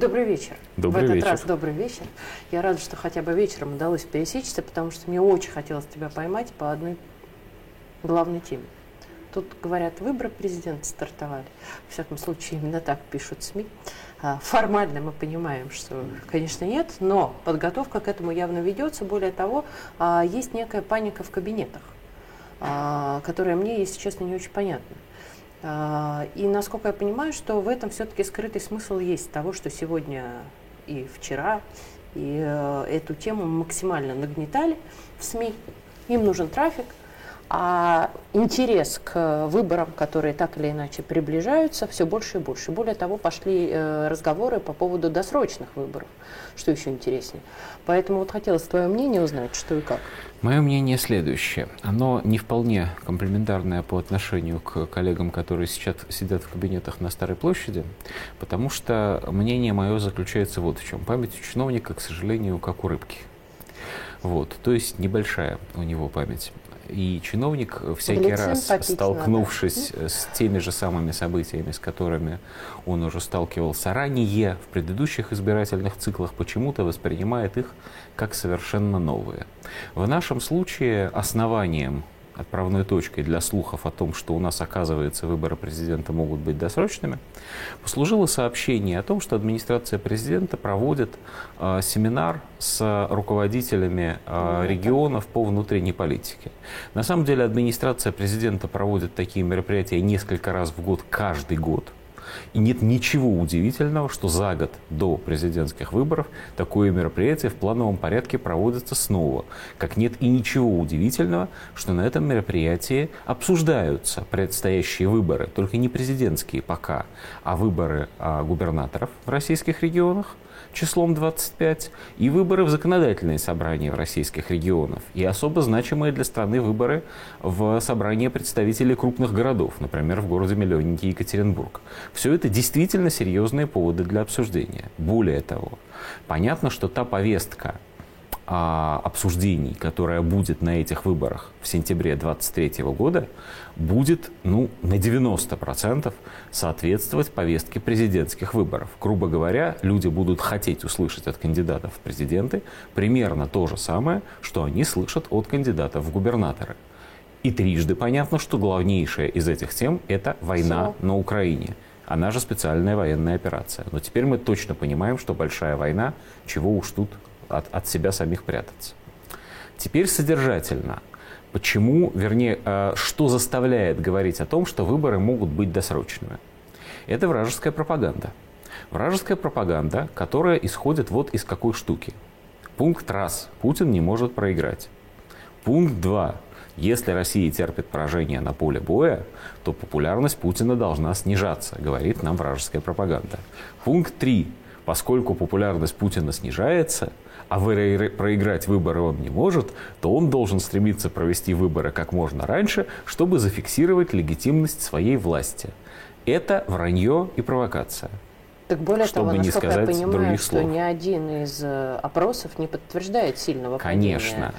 Добрый вечер. Добрый В этот вечер. раз добрый вечер. Я рада, что хотя бы вечером удалось пересечься, потому что мне очень хотелось тебя поймать по одной главной теме. Тут, говорят, выборы президента стартовали. В всяком случае, именно так пишут СМИ. А, Формально мы понимаем, что, конечно, нет, но подготовка к этому явно ведется. Более того, а, есть некая паника в кабинетах, а, которая мне, если честно, не очень понятна. А, И насколько я понимаю, что в этом все-таки скрытый смысл есть того, что сегодня и вчера, и э, эту тему максимально нагнетали в СМИ. Им нужен трафик, а интерес к выборам, которые так или иначе приближаются, все больше и больше. Более того, пошли э, разговоры по поводу досрочных выборов, что еще интереснее. Поэтому вот хотелось твое мнение узнать, что и как. Мое мнение следующее. Оно не вполне комплементарное по отношению к коллегам, которые сейчас сидят в кабинетах на Старой площади, потому что мнение мое заключается вот в чем. Память у чиновника, к сожалению, как у рыбки. Вот, то есть небольшая у него память. И чиновник всякий раз, столкнувшись с теми же самыми событиями, с которыми он уже сталкивался ранее в предыдущих избирательных циклах, почему-то воспринимает их как совершенно новые. В нашем случае основанием отправной точкой для слухов о том, что у нас, оказывается, выборы президента могут быть досрочными, послужило сообщение о том, что администрация президента проводит э, семинар с руководителями э, регионов по внутренней политике. На самом деле администрация президента проводит такие мероприятия несколько раз в год, каждый год. И нет ничего удивительного, что за год до президентских выборов такое мероприятие в плановом порядке проводится снова. Как нет и ничего удивительного, что на этом мероприятии обсуждаются предстоящие выборы, только не президентские пока, а выборы а, губернаторов в российских регионах числом 25 и выборы в законодательные собрания в российских регионах и особо значимые для страны выборы в собрание представителей крупных городов, например, в городе-миллионнике Екатеринбург. Все это действительно серьезные поводы для обсуждения. Более того, понятно, что та повестка а, обсуждений, которая будет на этих выборах в сентябре 2023 года, будет ну, на 90% соответствовать повестке президентских выборов. Грубо говоря, люди будут хотеть услышать от кандидатов в президенты примерно то же самое, что они слышат от кандидатов в губернаторы. И трижды понятно, что главнейшая из этих тем – это война Всё. на Украине. Она же специальная военная операция. Но теперь мы точно понимаем, что большая война, чего уж тут от, от себя самих прятаться. Теперь содержательно. Почему, вернее, э, что заставляет говорить о том, что выборы могут быть досрочными? Это вражеская пропаганда. Вражеская пропаганда, которая исходит вот из какой штуки. Пункт раз. Путин не может проиграть. Пункт два. Если Россия терпит поражение на поле боя, то популярность Путина должна снижаться, говорит нам вражеская пропаганда. Пункт три. Поскольку популярность Путина снижается, а проиграть выборы он не может, то он должен стремиться провести выборы как можно раньше, чтобы зафиксировать легитимность своей власти. Это вранье и провокация. Так более Чтобы того, не насколько я сказать понимаю, других что слов. ни один из э, опросов не подтверждает сильного Конечно. падения.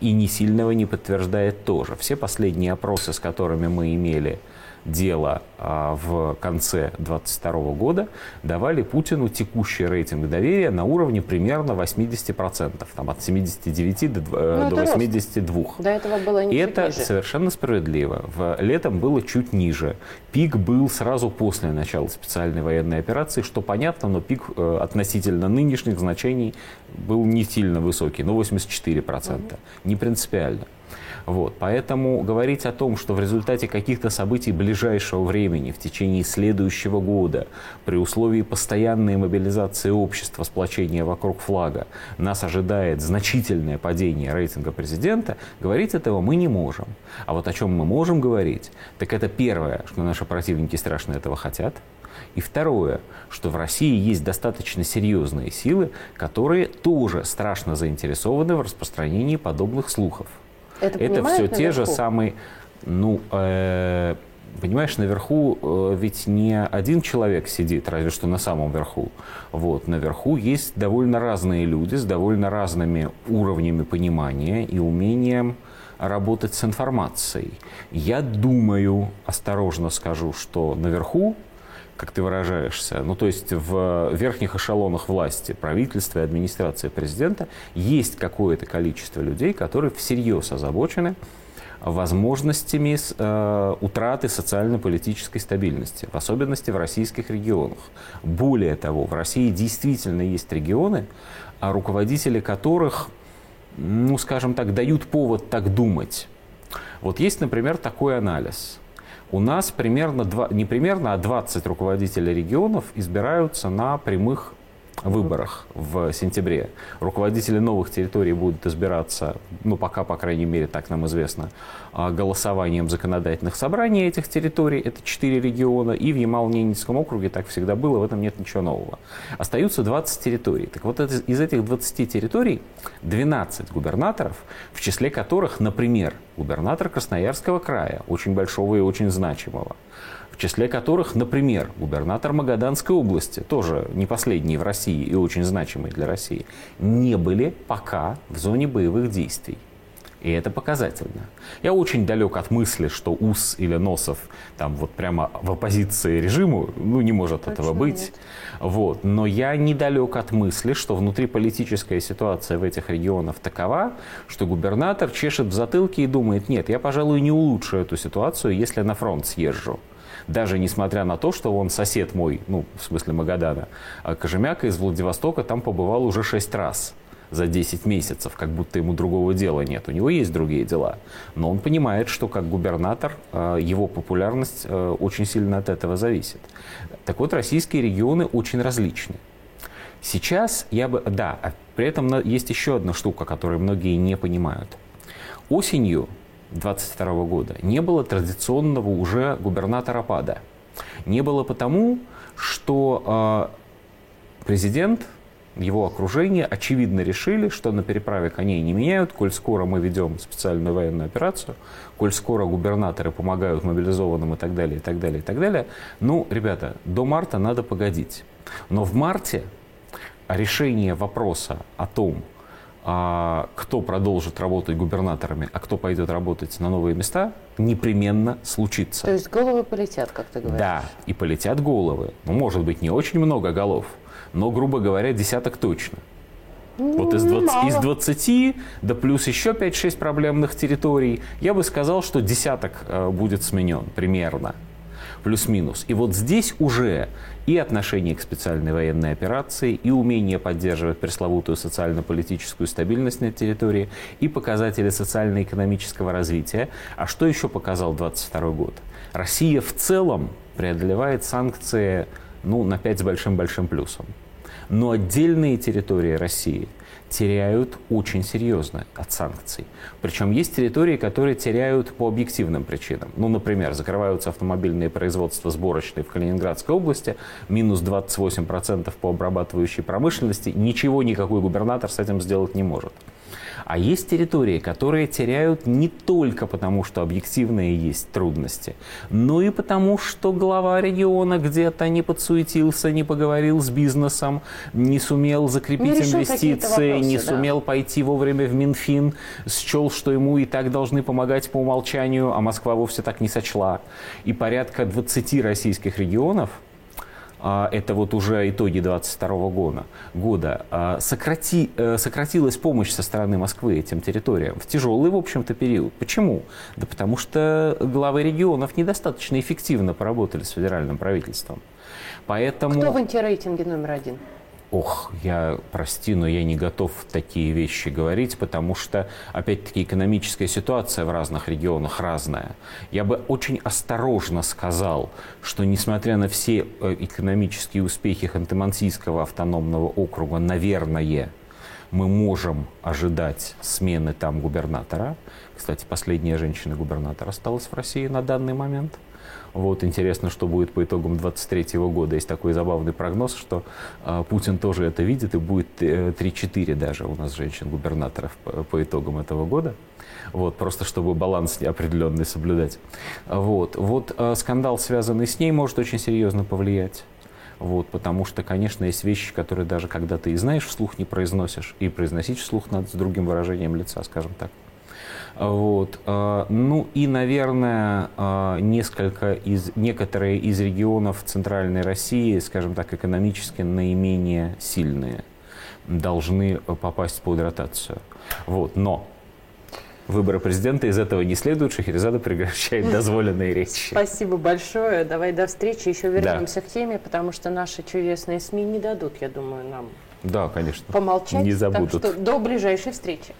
И не сильного не подтверждает тоже. Все последние опросы, с которыми мы имели дело а, в конце 2022 года, давали Путину текущий рейтинг доверия на уровне примерно 80%, там, от 79 до, э, Ну, до это рост. 82. До этого было И не это ниже. совершенно справедливо. В летом было чуть ниже. Пик был сразу после начала специальной военной операции, что понятно, но пик э, относительно нынешних значений был не сильно высокий, но 84%. Не принципиально. Вот. Поэтому говорить о том, что в результате каких-то событий ближайшего времени, в течение следующего года, при условии постоянной мобилизации общества, сплочения вокруг флага, нас ожидает значительное падение рейтинга президента, говорить этого мы не можем. А вот о чем мы можем говорить, так это первое, что наши противники страшно этого хотят, и второе, что в России есть достаточно серьезные силы, которые тоже страшно заинтересованы в распространении подобных слухов. Это, Это все те же наверху? самые, ну, э, понимаешь, наверху э, ведь не один человек сидит, разве что на самом верху. Вот, наверху есть довольно разные люди с довольно разными уровнями понимания и умением работать с информацией. Я думаю, осторожно скажу, что наверху как ты выражаешься, ну то есть в верхних эшелонах власти, правительства и администрации президента есть какое-то количество людей, которые всерьез озабочены возможностями э, утраты социально-политической стабильности, в особенности в российских регионах. Более того, в России действительно есть регионы, а руководители которых, ну, скажем так, дают повод так думать. Вот есть, например, такой анализ. У нас примерно, не примерно, а 20 руководителей регионов избираются на прямых выборах в сентябре. Руководители новых территорий будут избираться, ну пока, по крайней мере, так нам известно, а, голосованием законодательных собраний этих территорий. Это четыре региона. И в Ямал-Ненецком округе так всегда было, в этом нет ничего нового. Остаются 20 территорий. Так вот, из этих 20 территорий 12 губернаторов, в числе которых, например, губернатор Красноярского края, очень большого и очень значимого, числе которых, например, губернатор Магаданской области, тоже не последний в России и очень значимый для России, не были пока в зоне боевых действий. И это показательно. Я очень далек от мысли, что УС или Носов там вот прямо в оппозиции режиму, ну не может Точно этого быть. Нет. Вот. Но я недалек от мысли, что внутриполитическая ситуация в этих регионах такова, что губернатор чешет в затылке и думает, нет, я, пожалуй, не улучшу эту ситуацию, если на фронт съезжу даже несмотря на то, что он сосед мой, ну, в смысле Магадана, а Кожемяка из Владивостока там побывал уже шесть раз за 10 месяцев, как будто ему другого дела нет. У него есть другие дела. Но он понимает, что как губернатор а, его популярность а, очень сильно от этого зависит. Так вот, российские регионы очень различны. Сейчас я бы... Да, при этом есть еще одна штука, которую многие не понимают. Осенью 22 года не было традиционного уже губернатора ПАДа. Не было потому, что э, президент, его окружение очевидно решили, что на переправе коней не меняют, коль скоро мы ведем специальную военную операцию, коль скоро губернаторы помогают мобилизованным и так далее, и так далее, и так далее. Ну, ребята, до марта надо погодить. Но в марте решение вопроса о том, а кто продолжит работать губернаторами, а кто пойдет работать на новые места, непременно случится. То есть головы полетят, как ты говоришь? Да, и полетят головы. Ну, может быть, не очень много голов, но, грубо говоря, десяток точно. Ну, вот из 20, из 20, да плюс еще 5-6 проблемных территорий, я бы сказал, что десяток э, будет сменен примерно плюс-минус. И вот здесь уже и отношение к специальной военной операции, и умение поддерживать пресловутую социально-политическую стабильность на территории, и показатели социально-экономического развития. А что еще показал 22 год? Россия в целом преодолевает санкции ну, на 5 с большим-большим плюсом. Но отдельные территории России – теряют очень серьезно от санкций. Причем есть территории, которые теряют по объективным причинам. Ну, например, закрываются автомобильные производства сборочные в Калининградской области, минус 28% по обрабатывающей промышленности. Ничего никакой губернатор с этим сделать не может. А есть территории, которые теряют не только потому, что объективные есть трудности, но и потому, что глава региона где-то не подсуетился, не поговорил с бизнесом, не сумел закрепить не инвестиции, вопросы, не да. сумел пойти вовремя в Минфин, счел, что ему и так должны помогать по умолчанию, а Москва вовсе так не сочла. И порядка 20 российских регионов – это вот уже итоги 22 года, года а, сократи, э, сократилась помощь со стороны Москвы этим территориям в тяжелый, в общем-то, период. Почему? Да потому что главы регионов недостаточно эффективно поработали с федеральным правительством. Поэтому... Кто в антирейтинге номер один? Ох, я, прости, но я не готов такие вещи говорить, потому что, опять-таки, экономическая ситуация в разных регионах разная. Я бы очень осторожно сказал, что, несмотря на все э, экономические успехи Ханты-Мансийского автономного округа, наверное, мы можем ожидать смены там губернатора. Кстати, последняя женщина-губернатор осталась в России на данный момент – вот интересно, что будет по итогам 23 года. Есть такой забавный прогноз, что э, Путин тоже это видит, и будет э, 3-4 даже у нас женщин-губернаторов по, итогам этого года. Вот, просто чтобы баланс определенный соблюдать. Вот, вот э, скандал, связанный с ней, может очень серьезно повлиять. Вот, потому что, конечно, есть вещи, которые даже когда ты и знаешь, вслух не произносишь, и произносить вслух надо с другим выражением лица, скажем так. Вот. э, Ну и, наверное, э, несколько из, некоторые из регионов Центральной России, скажем так, экономически наименее сильные, должны попасть под ротацию. Вот. Но выборы президента из этого не следует. Шахерезада прекращает дозволенные речи. Спасибо большое. Давай до встречи. Еще вернемся к теме, потому что наши чудесные СМИ не дадут, я думаю, нам Да, конечно. помолчать. Не забудут. Так что до ближайшей встречи.